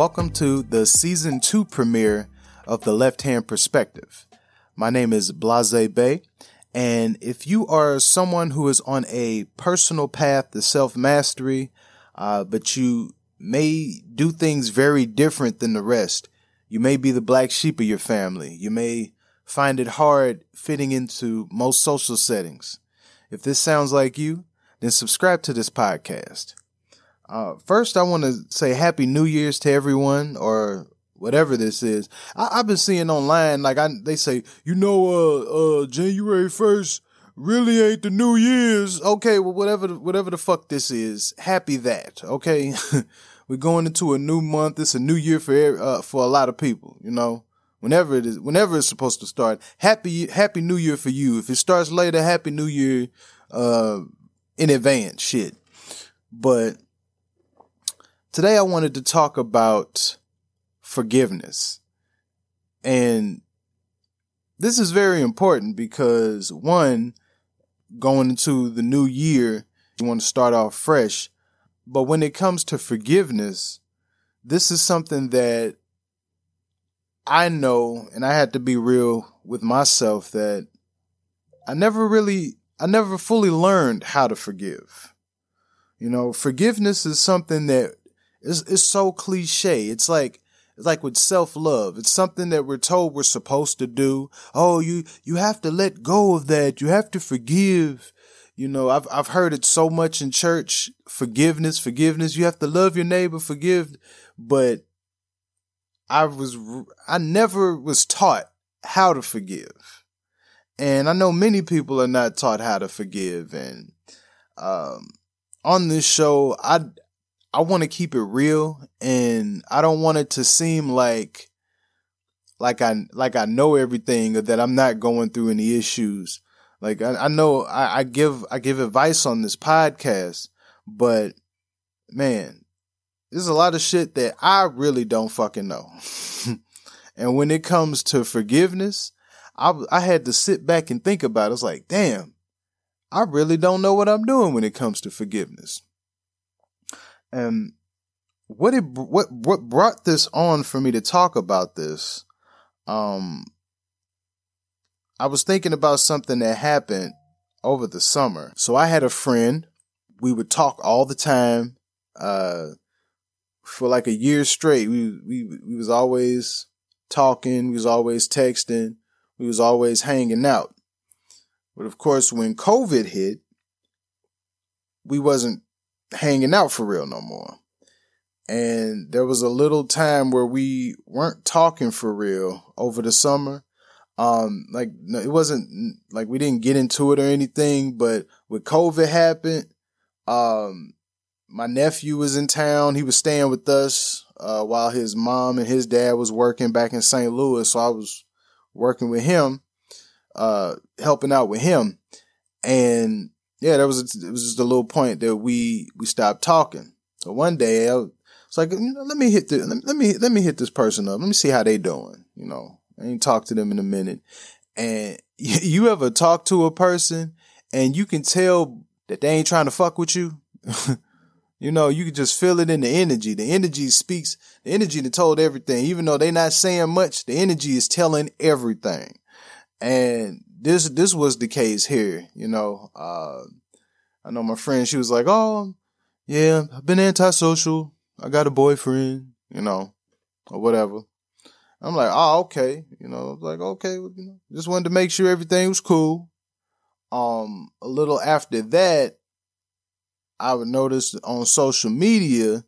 Welcome to the season two premiere of The Left Hand Perspective. My name is Bla.Ze Bey, and if you are someone who is on a personal path to self mastery, uh, but you may do things very different than the rest, you may be the black sheep of your family. You may find it hard fitting into most social settings. If this sounds like you, then subscribe to this podcast. Uh, first, I want to say Happy New Year's to everyone, or whatever this is. I, have been seeing online, like I, they say, you know, uh, uh, January first really ain't the New Year's. Okay, well, whatever, whatever the fuck this is, happy that. Okay, we're going into a new month. It's a new year for uh, for a lot of people. You know, whenever it is, whenever it's supposed to start. Happy Happy New Year for you. If it starts later, Happy New Year uh, in advance. Shit, but. Today I wanted to talk about forgiveness. And this is very important because one, going into the new year, you want to start off fresh. But when it comes to forgiveness, this is something that I know, and I had to be real with myself that I never really, I never fully learned how to forgive. You know, forgiveness is something that is, is so cliche. It's like, it's like with self love. It's something that we're told we're supposed to do. Oh, you, you have to let go of that. You have to forgive. You know, I've, I've heard it so much in church. Forgiveness, forgiveness. You have to love your neighbor, forgive. But I was, I never was taught how to forgive. And I know many people are not taught how to forgive. And, um, on this show, I, I want to keep it real and I don't want it to seem like like I like I know everything or that I'm not going through any issues. Like I, I know I, I give I give advice on this podcast, but man, there's a lot of shit that I really don't fucking know. and when it comes to forgiveness, I I had to sit back and think about it. It's like, damn, I really don't know what I'm doing when it comes to forgiveness. And what it what what brought this on for me to talk about this um I was thinking about something that happened over the summer. So I had a friend, we would talk all the time uh for like a year straight. We we we was always talking, we was always texting, we was always hanging out. But of course when COVID hit, we wasn't hanging out for real no more. And there was a little time where we weren't talking for real over the summer. Um, like no, it wasn't like we didn't get into it or anything, but with COVID happened, um, my nephew was in town. He was staying with us, uh, while his mom and his dad was working back in St. Louis. So I was working with him, uh, helping out with him. And yeah, that was it was just a little point that we we stopped talking. So one day I was like, you know, let me hit the let me let me hit this person up. Let me see how they doing. You know, I ain't talked to them in a minute. And you ever talk to a person and you can tell that they ain't trying to fuck with you? you know, you can just feel it in the energy. The energy speaks, the energy that told everything. Even though they not saying much, the energy is telling everything. And this this was the case here. You know, uh, I know my friend. She was like, "Oh, yeah, I've been antisocial. I got a boyfriend, you know, or whatever." I'm like, "Oh, okay." You know, like, "Okay," you know, just wanted to make sure everything was cool. Um, a little after that, I would notice on social media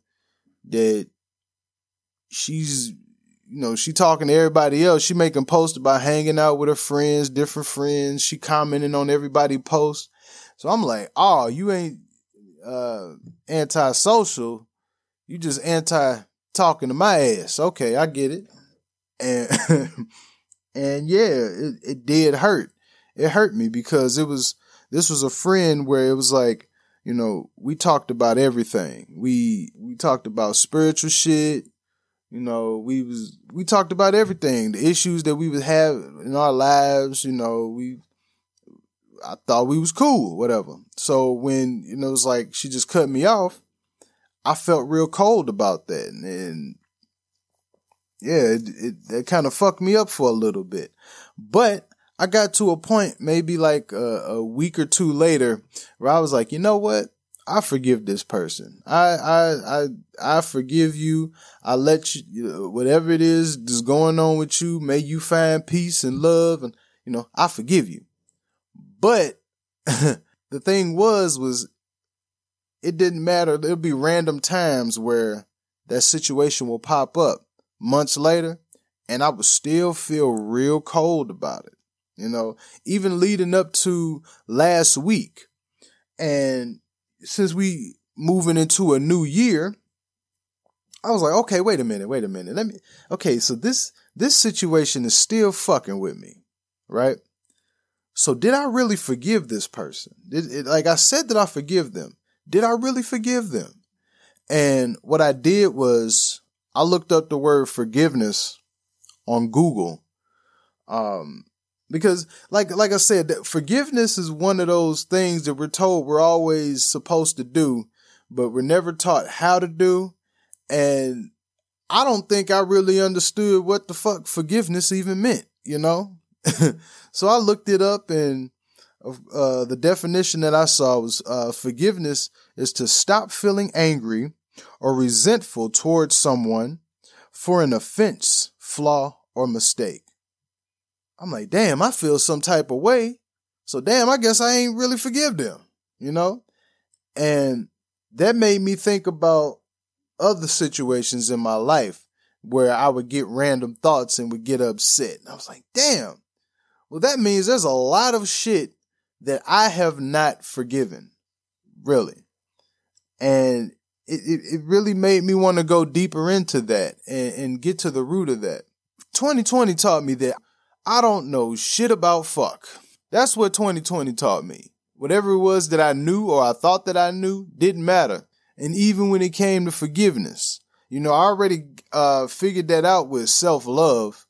that she's you know, she talking to everybody else. She making posts about hanging out with her friends, different friends. She commenting on everybody posts. So I'm like, oh, you ain't uh anti-social. You just anti talking to my ass. Okay, I get it. And and yeah, it, it did hurt. It hurt me because it was this was a friend where it was like, you know, we talked about everything. We we talked about spiritual shit you know, we was we talked about everything, the issues that we would have in our lives. You know, we I thought we was cool, whatever. So when you know it was like she just cut me off, I felt real cold about that, and yeah, it, it, it kind of fucked me up for a little bit. But I got to a point, maybe like a, a, week or two later, where I was like, you know what? I forgive this person. I, I, I, I forgive you. I let you, whatever it is that's going on with you, may you find peace and love. And, you know, I forgive you. But the thing was, was it didn't matter. There'll be random times where that situation will pop up months later and I would still feel real cold about it. You know, even leading up to last week. And since we moving into a new year, I was like, okay, wait a minute, wait a minute. Let me, okay, so this, this situation is still fucking with me, right? So did I really forgive this person? Did it, like I said that I forgive them. Did I really forgive them? And what I did was I looked up the word forgiveness on Google. Um, because like like I said, forgiveness is one of those things that we're told we're always supposed to do, but we're never taught how to do. And I don't think I really understood what the fuck forgiveness even meant, you know? so I looked it up and uh, the definition that I saw was uh, forgiveness is to stop feeling angry or resentful towards someone for an offense, flaw, or mistake. I'm like, damn, I feel some type of way. So damn, I guess I ain't really forgive them, you know? And that made me think about other situations in my life where I would get random thoughts and would get upset. And I was like, damn, well, that means there's a lot of shit that I have not forgiven, really. And it, it, it really made me want to go deeper into that and, and get to the root of that. 2020 taught me that I don't know shit about fuck. That's what 2020 taught me. Whatever it was that I knew or I thought that I knew didn't matter. And even when it came to forgiveness, you know, I already uh, figured that out with self love.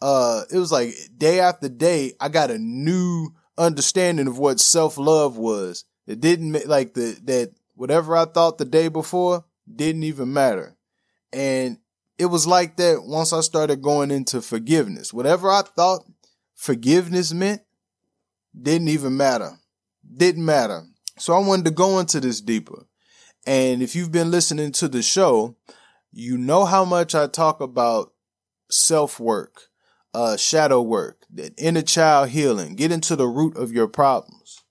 Uh, it was like day after day, I got a new understanding of what self love was. It didn't like the that whatever I thought the day before didn't even matter. And it was like that once I started going into forgiveness. Whatever I thought forgiveness meant didn't even matter. Didn't matter. So I wanted to go into this deeper. And if you've been listening to the show, you know how much I talk about self work, uh, shadow work, that inner child healing, get into the root of your problems.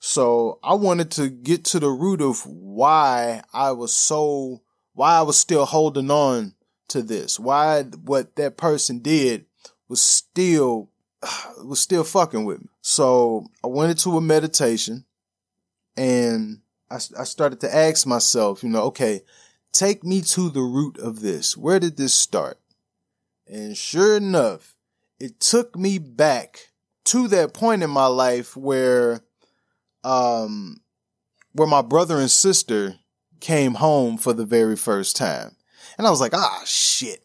So I wanted to get to the root of why I was so, why I was still holding on to this? Why what that person did was still was still fucking with me. So I went into a meditation and I, I started to ask myself, you know, okay, take me to the root of this. Where did this start? And sure enough, it took me back to that point in my life where, um, where my brother and sister came home for the very first time. And I was like, ah, shit.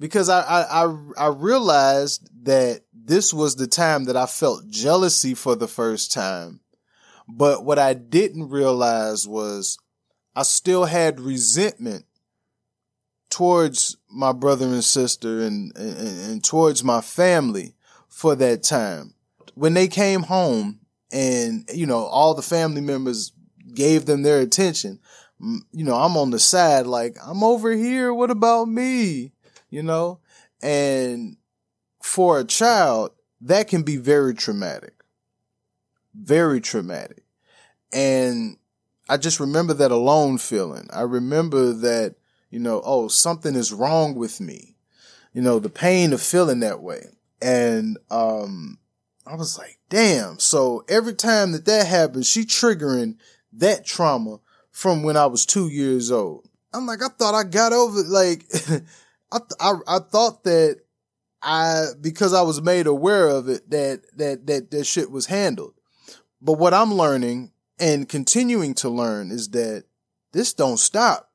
Because I, I, I, I realized that this was the time that I felt jealousy for the first time. But what I didn't realize was I still had resentment towards my brother and sister and, and, and towards my family for that time. When they came home and, you know, all the family members gave them their attention, you know, I'm on the side, like, I'm over here. What about me? You know, and for a child, that can be very traumatic, very traumatic. And I just remember that alone feeling. I remember that, you know, oh, something is wrong with me. You know, the pain of feeling that way. And, um, I was like, damn. So every time that that happens, she triggering that trauma from when I was two years old. I'm like, I thought I got over like, I, I, I thought that I, because I was made aware of it, that, that, that, that shit was handled. But what I'm learning and continuing to learn is that this don't stop.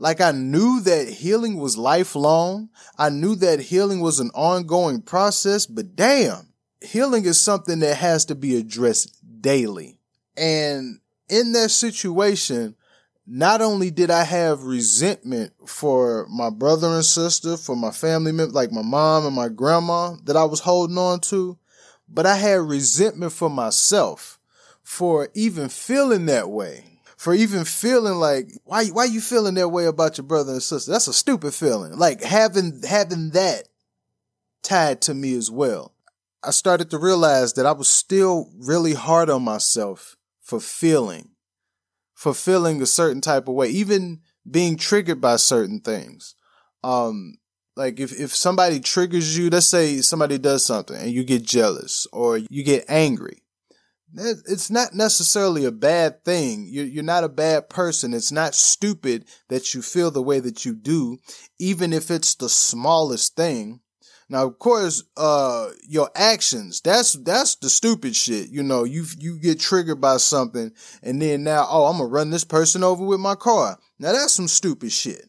Like I knew that healing was lifelong. I knew that healing was an ongoing process, but damn, healing is something that has to be addressed daily. And in that situation, not only did I have resentment for my brother and sister, for my family members, like my mom and my grandma that I was holding on to, but I had resentment for myself for even feeling that way. For even feeling like, why, why you feeling that way about your brother and sister? That's a stupid feeling. Like having, having that tied to me as well. I started to realize that I was still really hard on myself for feeling, for feeling a certain type of way, even being triggered by certain things. Um, like if, if somebody triggers you, let's say somebody does something and you get jealous or you get angry. It's not necessarily a bad thing. You're, you're not a bad person. It's not stupid that you feel the way that you do, even if it's the smallest thing. Now, of course, uh, your actions, that's, that's the stupid shit. You know, you, you get triggered by something and then now, oh, I'm to run this person over with my car. Now that's some stupid shit.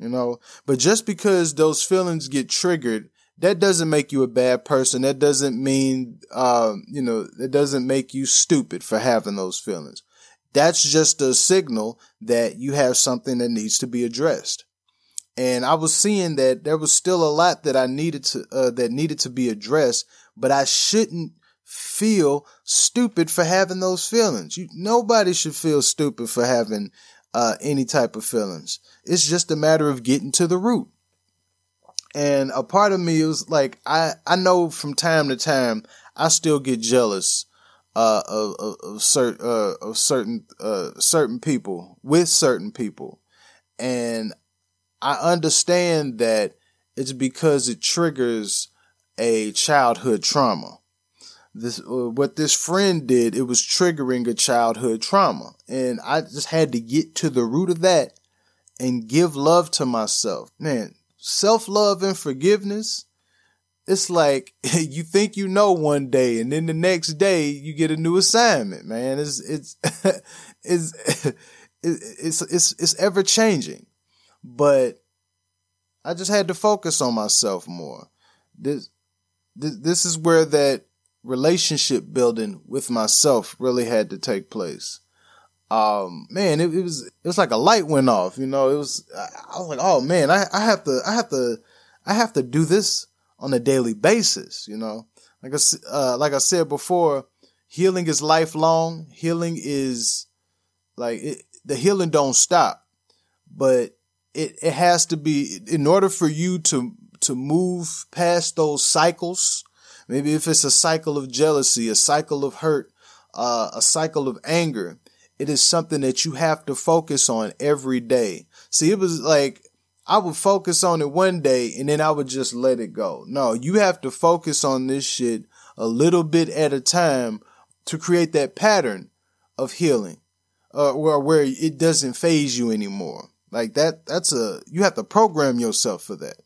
You know, but just because those feelings get triggered, that doesn't make you a bad person. That doesn't mean, uh, you know, it doesn't make you stupid for having those feelings. That's just a signal that you have something that needs to be addressed and I was seeing that there was still a lot that I needed to uh, that needed to be addressed, but I shouldn't feel stupid for having those feelings. You, nobody should feel stupid for having uh, any type of feelings. It's just a matter of getting to the root. And a part of me was like, I, I know from time to time, I still get jealous, uh, of, of, of certain, uh, of certain, uh, certain people with certain people. And I understand that it's because it triggers a childhood trauma. This uh, what this friend did, it was triggering a childhood trauma, and I just had to get to the root of that and give love to myself. Man, self love and forgiveness. It's like you think you know one day, and then the next day you get a new assignment. Man, it's it's it's it's it's, it's ever changing but I just had to focus on myself more. This, this, this is where that relationship building with myself really had to take place. Um, man, it, it, was, it was like a light went off, you know, it was, I, was like, oh man, I, I have to, I have to, I have to do this on a daily basis, you know, like I, uh, like I said before, healing is lifelong. Healing is like it, the healing don't stop, but it, it has to be in order for you to to move past those cycles maybe if it's a cycle of jealousy a cycle of hurt uh, a cycle of anger it is something that you have to focus on every day. See it was like i would focus on it one day and then i would just let it go. No you have to focus on this shit a little bit at a time to create that pattern of healing uh, where, where it doesn't phase you anymore like that, that's a, you have to program yourself for that.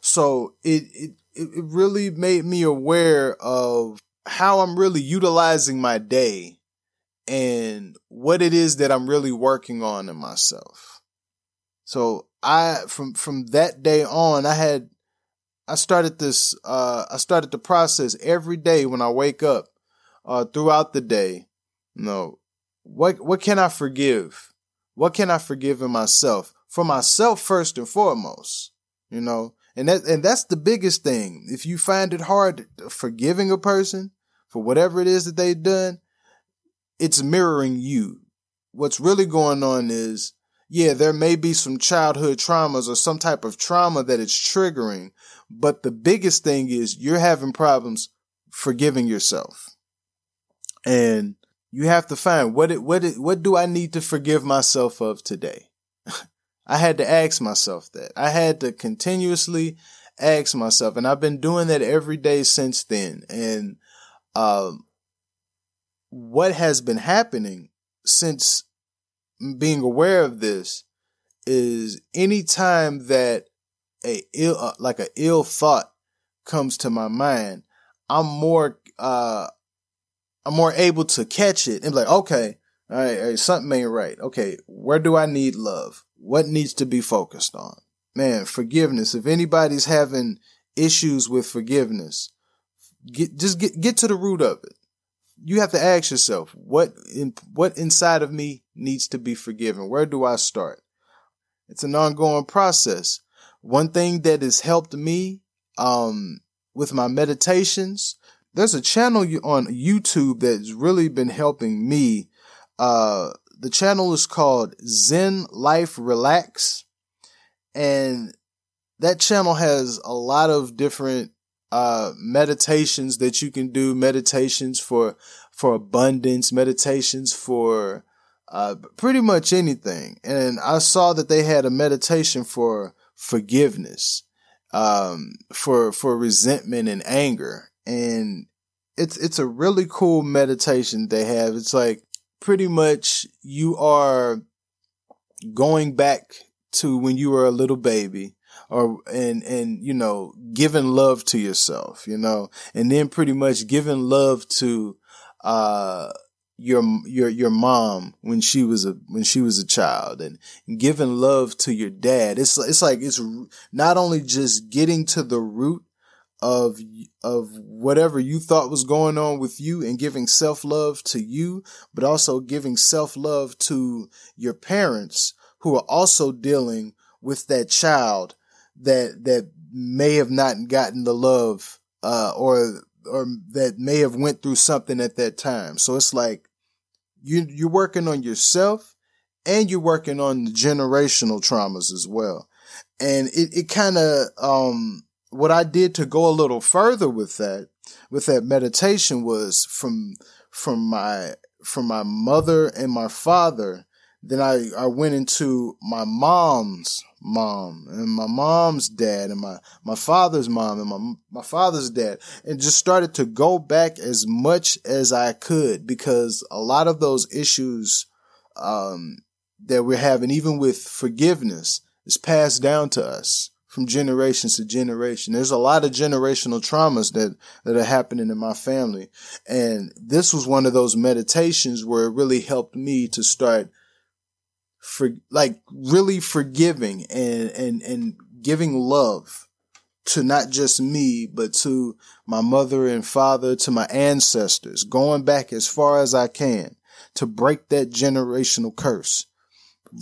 So it, it, it really made me aware of how I'm really utilizing my day and what it is that I'm really working on in myself. So I, from, from that day on, I had, I started this, uh, I started the process every day when I wake up, uh, throughout the day. You know, what, what can I forgive? What can I forgive in myself? For myself first and foremost, you know, and that, and that's the biggest thing. If you find it hard forgiving a person for whatever it is that they've done, it's mirroring you. What's really going on is, yeah, there may be some childhood traumas or some type of trauma that it's triggering, but the biggest thing is you're having problems forgiving yourself. And you have to find what it, what it, what do I need to forgive myself of today? I had to ask myself that. I had to continuously ask myself, and I've been doing that every day since then. And um, what has been happening since being aware of this is anytime that a ill, uh, like a ill thought comes to my mind, I'm more, uh, I'm more able to catch it and be like, okay, all right, all right, something ain't right. Okay, where do I need love? What needs to be focused on? Man, forgiveness. If anybody's having issues with forgiveness, get just get get to the root of it. you have to ask yourself, what in, what inside of me needs to be forgiven? Where do I start? It's an ongoing process. One thing that has helped me, um, with my meditations, there's a channel on YouTube that's really been helping me. Uh, the channel is called Zen Life Relax. And that channel has a lot of different uh, meditations that you can do, meditations for for abundance, meditations for uh, pretty much anything. And I saw that they had a meditation for forgiveness, um, for for resentment and anger, and it's it's a really cool meditation they have. It's like pretty much you are going back to when you were a little baby or and and you know giving love to yourself you know and then pretty much giving love to uh your your your mom when she was a when she was a child and giving love to your dad it's it's like it's not only just getting to the root of of whatever you thought was going on with you and giving self-love to you but also giving self-love to your parents who are also dealing with that child that that may have not gotten the love uh, or or that may have went through something at that time. So it's like you you're working on yourself and you're working on the generational traumas as well. And it, it kind of um what I did to go a little further with that with that meditation was from from my from my mother and my father. Then I, I went into my mom's mom and my mom's dad and my, my father's mom and my, my father's dad and just started to go back as much as I could because a lot of those issues, um, that we're having, even with forgiveness, is passed down to us from generations to generation. There's a lot of generational traumas that, that are happening in my family. And this was one of those meditations where it really helped me to start for like really forgiving and and and giving love to not just me but to my mother and father to my ancestors going back as far as I can to break that generational curse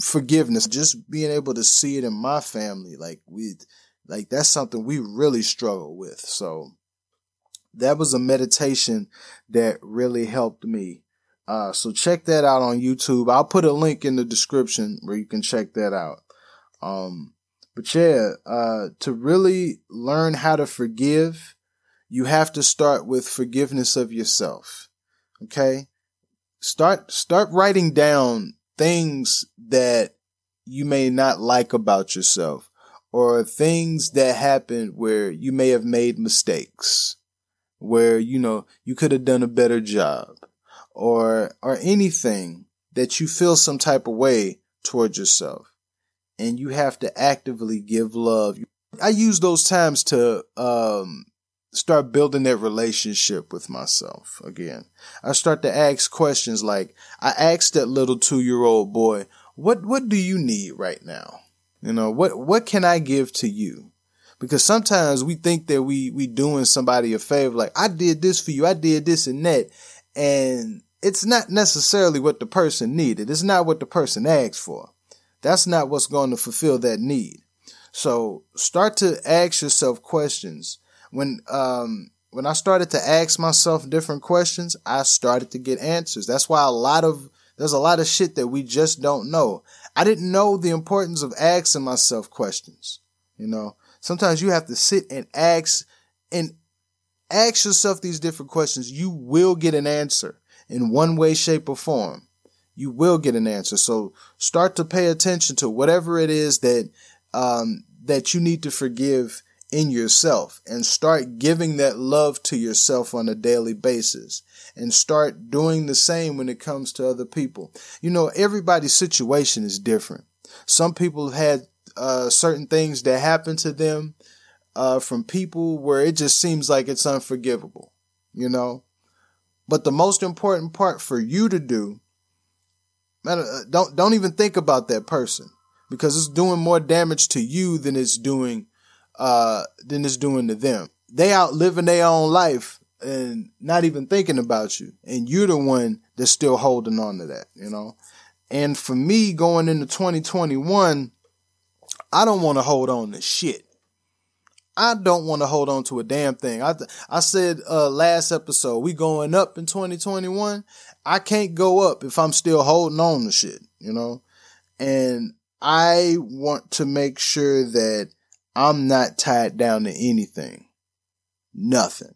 forgiveness just being able to see it in my family like we like that's something we really struggle with so that was a meditation that really helped me uh, so check that out on YouTube. I'll put a link in the description where you can check that out. Um, but yeah, uh, to really learn how to forgive, you have to start with forgiveness of yourself. Okay. Start, start writing down things that you may not like about yourself or things that happened where you may have made mistakes, where, you know, you could have done a better job or or anything that you feel some type of way towards yourself. And you have to actively give love. I use those times to um, start building that relationship with myself again i start to ask questions like i asked that little 2-year-old boy what what do you need right now you know what what can i give to you because sometimes we think that we we doing somebody a favor like i did this for you i did this and that and it's not necessarily what the person needed. It's not what the person asked for. That's not what's going to fulfill that need. So start to ask yourself questions. When um when I started to ask myself different questions, I started to get answers. That's why a lot of there's a lot of shit that we just don't know. I didn't know the importance of asking myself questions. You know, sometimes you have to sit and ask and ask yourself these different questions, you will get an answer in one way, shape, or form. You will get an answer. So start to pay attention to whatever it is that um, that you need to forgive in yourself and start giving that love to yourself on a daily basis and start doing the same when it comes to other people. You know, everybody's situation is different. Some people have had uh, certain things that happen to them uh, from people where it just seems like it's unforgivable, you know? But the most important part for you to do, man, don't, don't even think about that person because it's doing more damage to you than it's doing, uh, than it's doing to them. They out living their own life and not even thinking about you. And you're the one that's still holding on to that, you know? And for me going into 2021, I don't want to hold on to shit. I don't want to hold on to a damn thing. I I said uh last episode we going up in 2021. I can't go up if I'm still holding on to shit, you know? And I want to make sure that I'm not tied down to anything. Nothing.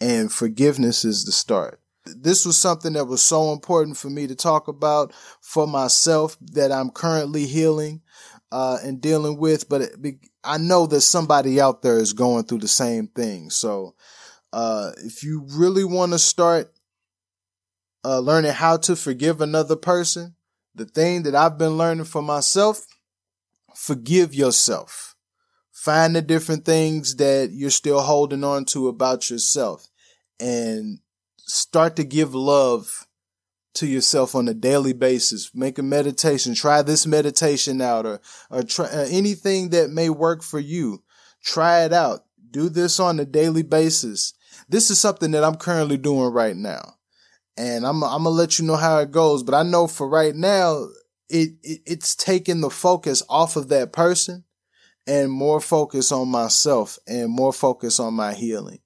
And forgiveness is the start. This was something that was so important for me to talk about for myself that I'm currently healing uh, and dealing with, but it, I know that somebody out there is going through the same thing. So, uh, if you really want to start uh, learning how to forgive another person, the thing that I've been learning for myself, forgive yourself. Find the different things that you're still holding on to about yourself and start to give love to yourself on a daily basis. Make a meditation. Try this meditation out or, or try uh, anything that may work for you. Try it out. Do this on a daily basis. This is something that I'm currently doing right now. And I'm, I'm gonna let you know how it goes. But I know for right now, it, it it's taking the focus off of that person and more focus on myself and more focus on my healing.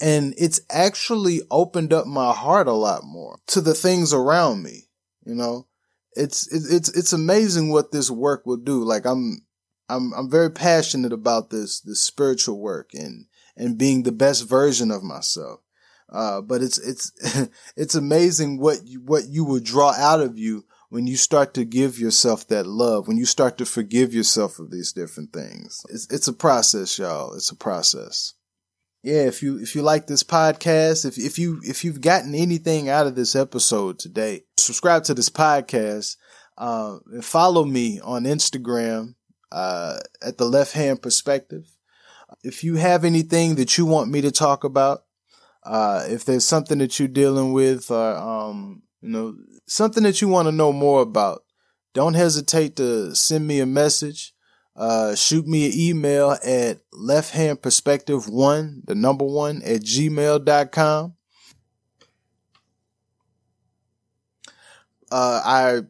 And it's actually opened up my heart a lot more to the things around me. You know, it's, it's, it's amazing what this work will do. Like I'm, I'm, I'm very passionate about this, this spiritual work and, and being the best version of myself. Uh, but it's, it's, it's amazing what you, what you will draw out of you when you start to give yourself that love, when you start to forgive yourself of these different things. It's, it's a process, y'all. It's a process. Yeah, if you if you like this podcast, if if you if you've gotten anything out of this episode today, subscribe to this podcast. Uh, and follow me on Instagram uh, at the Left Hand Perspective. If you have anything that you want me to talk about, uh, if there's something that you're dealing with, um, you know, something that you want to know more about, don't hesitate to send me a message. Uh, shoot me an email at lefthandperspective1, the number one at gmail.com. Uh, I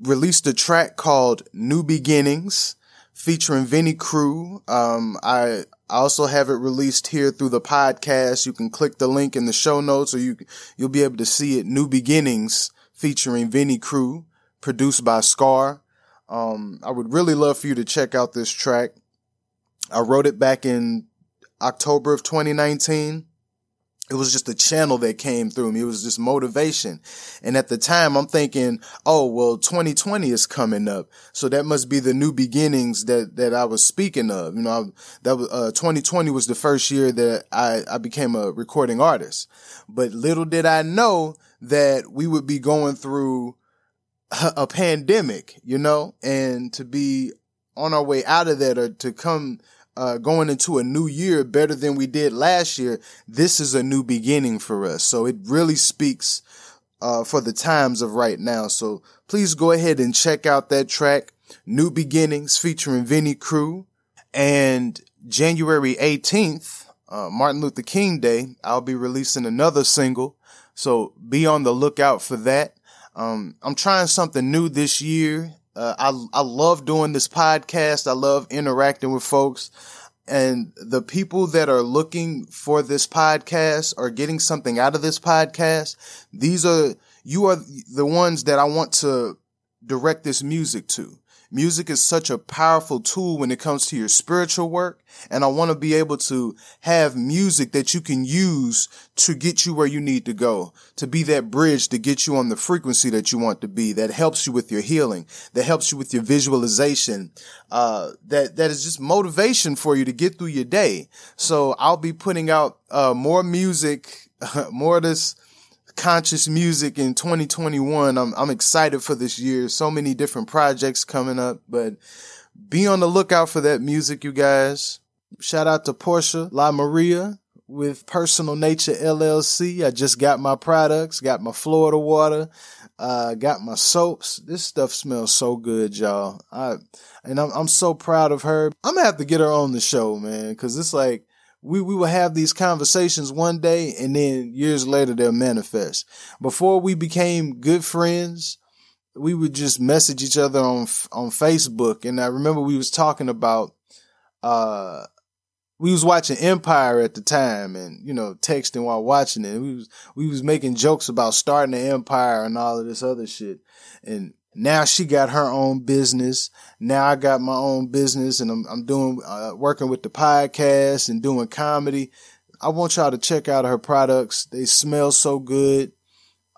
released a track called New Beginnings featuring VINNYKR3W. Um, I also have it released here through the podcast. You can click the link in the show notes or you, you'll be able to see it. New Beginnings featuring VINNYKR3W, produced by Scar. Um, I would really love for you to check out this track. I wrote it back in October of 2019. It was just a channel that came through me. It was just motivation. And at the time, I'm thinking, oh, well, 2020 is coming up. So that must be the new beginnings that, that I was speaking of. You know, I, that was, uh, 2020 was the first year that I, I became a recording artist. But little did I know that we would be going through a pandemic, you know, and to be on our way out of that or to come uh, going into a new year better than we did last year, this is a new beginning for us. So it really speaks uh, for the times of right now. So please go ahead and check out that track, New Beginnings featuring VINNYKR3W. And January 18th, uh, Martin Luther King Day, I'll be releasing another single so be on the lookout for that. Um, I'm trying something new this year. Uh, I, I love doing this podcast. I love interacting with folks and the people that are looking for this podcast or getting something out of this podcast. These are, you are the ones that I want to direct this music to. Music is such a powerful tool when it comes to your spiritual work. And I want to be able to have music that you can use to get you where you need to go, to be that bridge to get you on the frequency that you want to be, that helps you with your healing, that helps you with your visualization, uh, that, that is just motivation for you to get through your day. So I'll be putting out, uh, more music, more of this, conscious music in 2021. I'm, I'm excited for this year. So many different projects coming up, but be on the lookout for that music, you guys. Shout out to Portia La Maria with Personal Nature LLC. I just got my products, got my Florida water, uh, got my soaps. This stuff smells so good, y'all. I, and I'm, I'm so proud of her. I'm gonna have to get her on the show, man, cause it's like, we, we will have these conversations one day and then years later they'll manifest. Before we became good friends, we would just message each other on on Facebook and I remember we was talking about uh we was watching Empire at the time and you know texting while watching it. We was we was making jokes about starting an empire and all of this other shit. And now she got her own business. Now I got my own business and I'm, I'm doing, uh, working with the podcast and doing comedy. I want y'all to check out her products. They smell so good.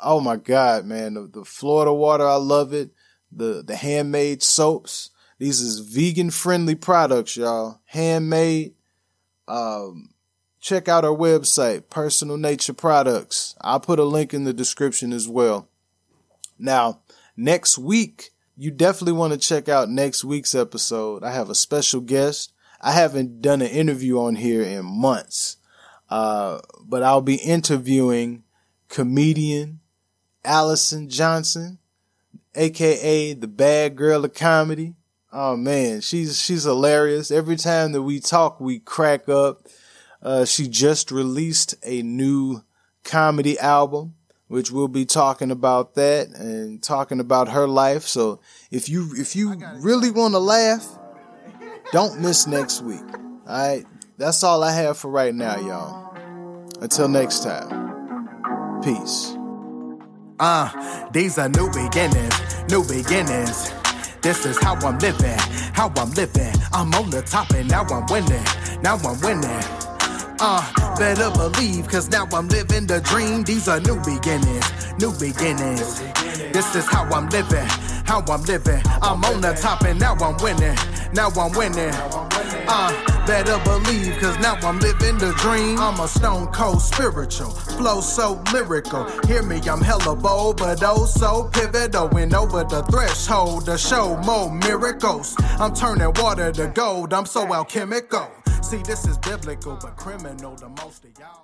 Oh my God, man. The, the Florida water, I love it. The, the handmade soaps. These is vegan friendly products, y'all. Handmade. Um, check out our website, Personal Nature Products. I'll put a link in the description as well. Now, next week, you definitely want to check out next week's episode. I have a special guest. I haven't done an interview on here in months, uh, but I'll be interviewing comedian Allison Johnson, aka the bad girl of comedy. Oh man, she's she's hilarious. Every time that we talk, we crack up. Uh, she just released a new comedy album which we'll be talking about that and talking about her life. So if you if you really want to laugh, don't miss next week. All right, that's all I have for right now, y'all. Until next time, peace. Uh, these are new beginnings, new beginnings. This is how I'm living, how I'm living. I'm on the top and now I'm winning, now I'm winning. Uh, better believe, cause now I'm living the dream. These are new beginnings, new beginnings. This is how I'm living, how I'm living. I'm on the top and now I'm winning, now I'm winning. Uh, better believe, cause now I'm living the dream. I'm a stone cold spiritual, flow so lyrical. Hear me, I'm hella bold, but oh so pivotal. Went over the threshold to show more miracles. I'm turning water to gold, I'm so alchemical. See, this is biblical, but criminal the most of y'all.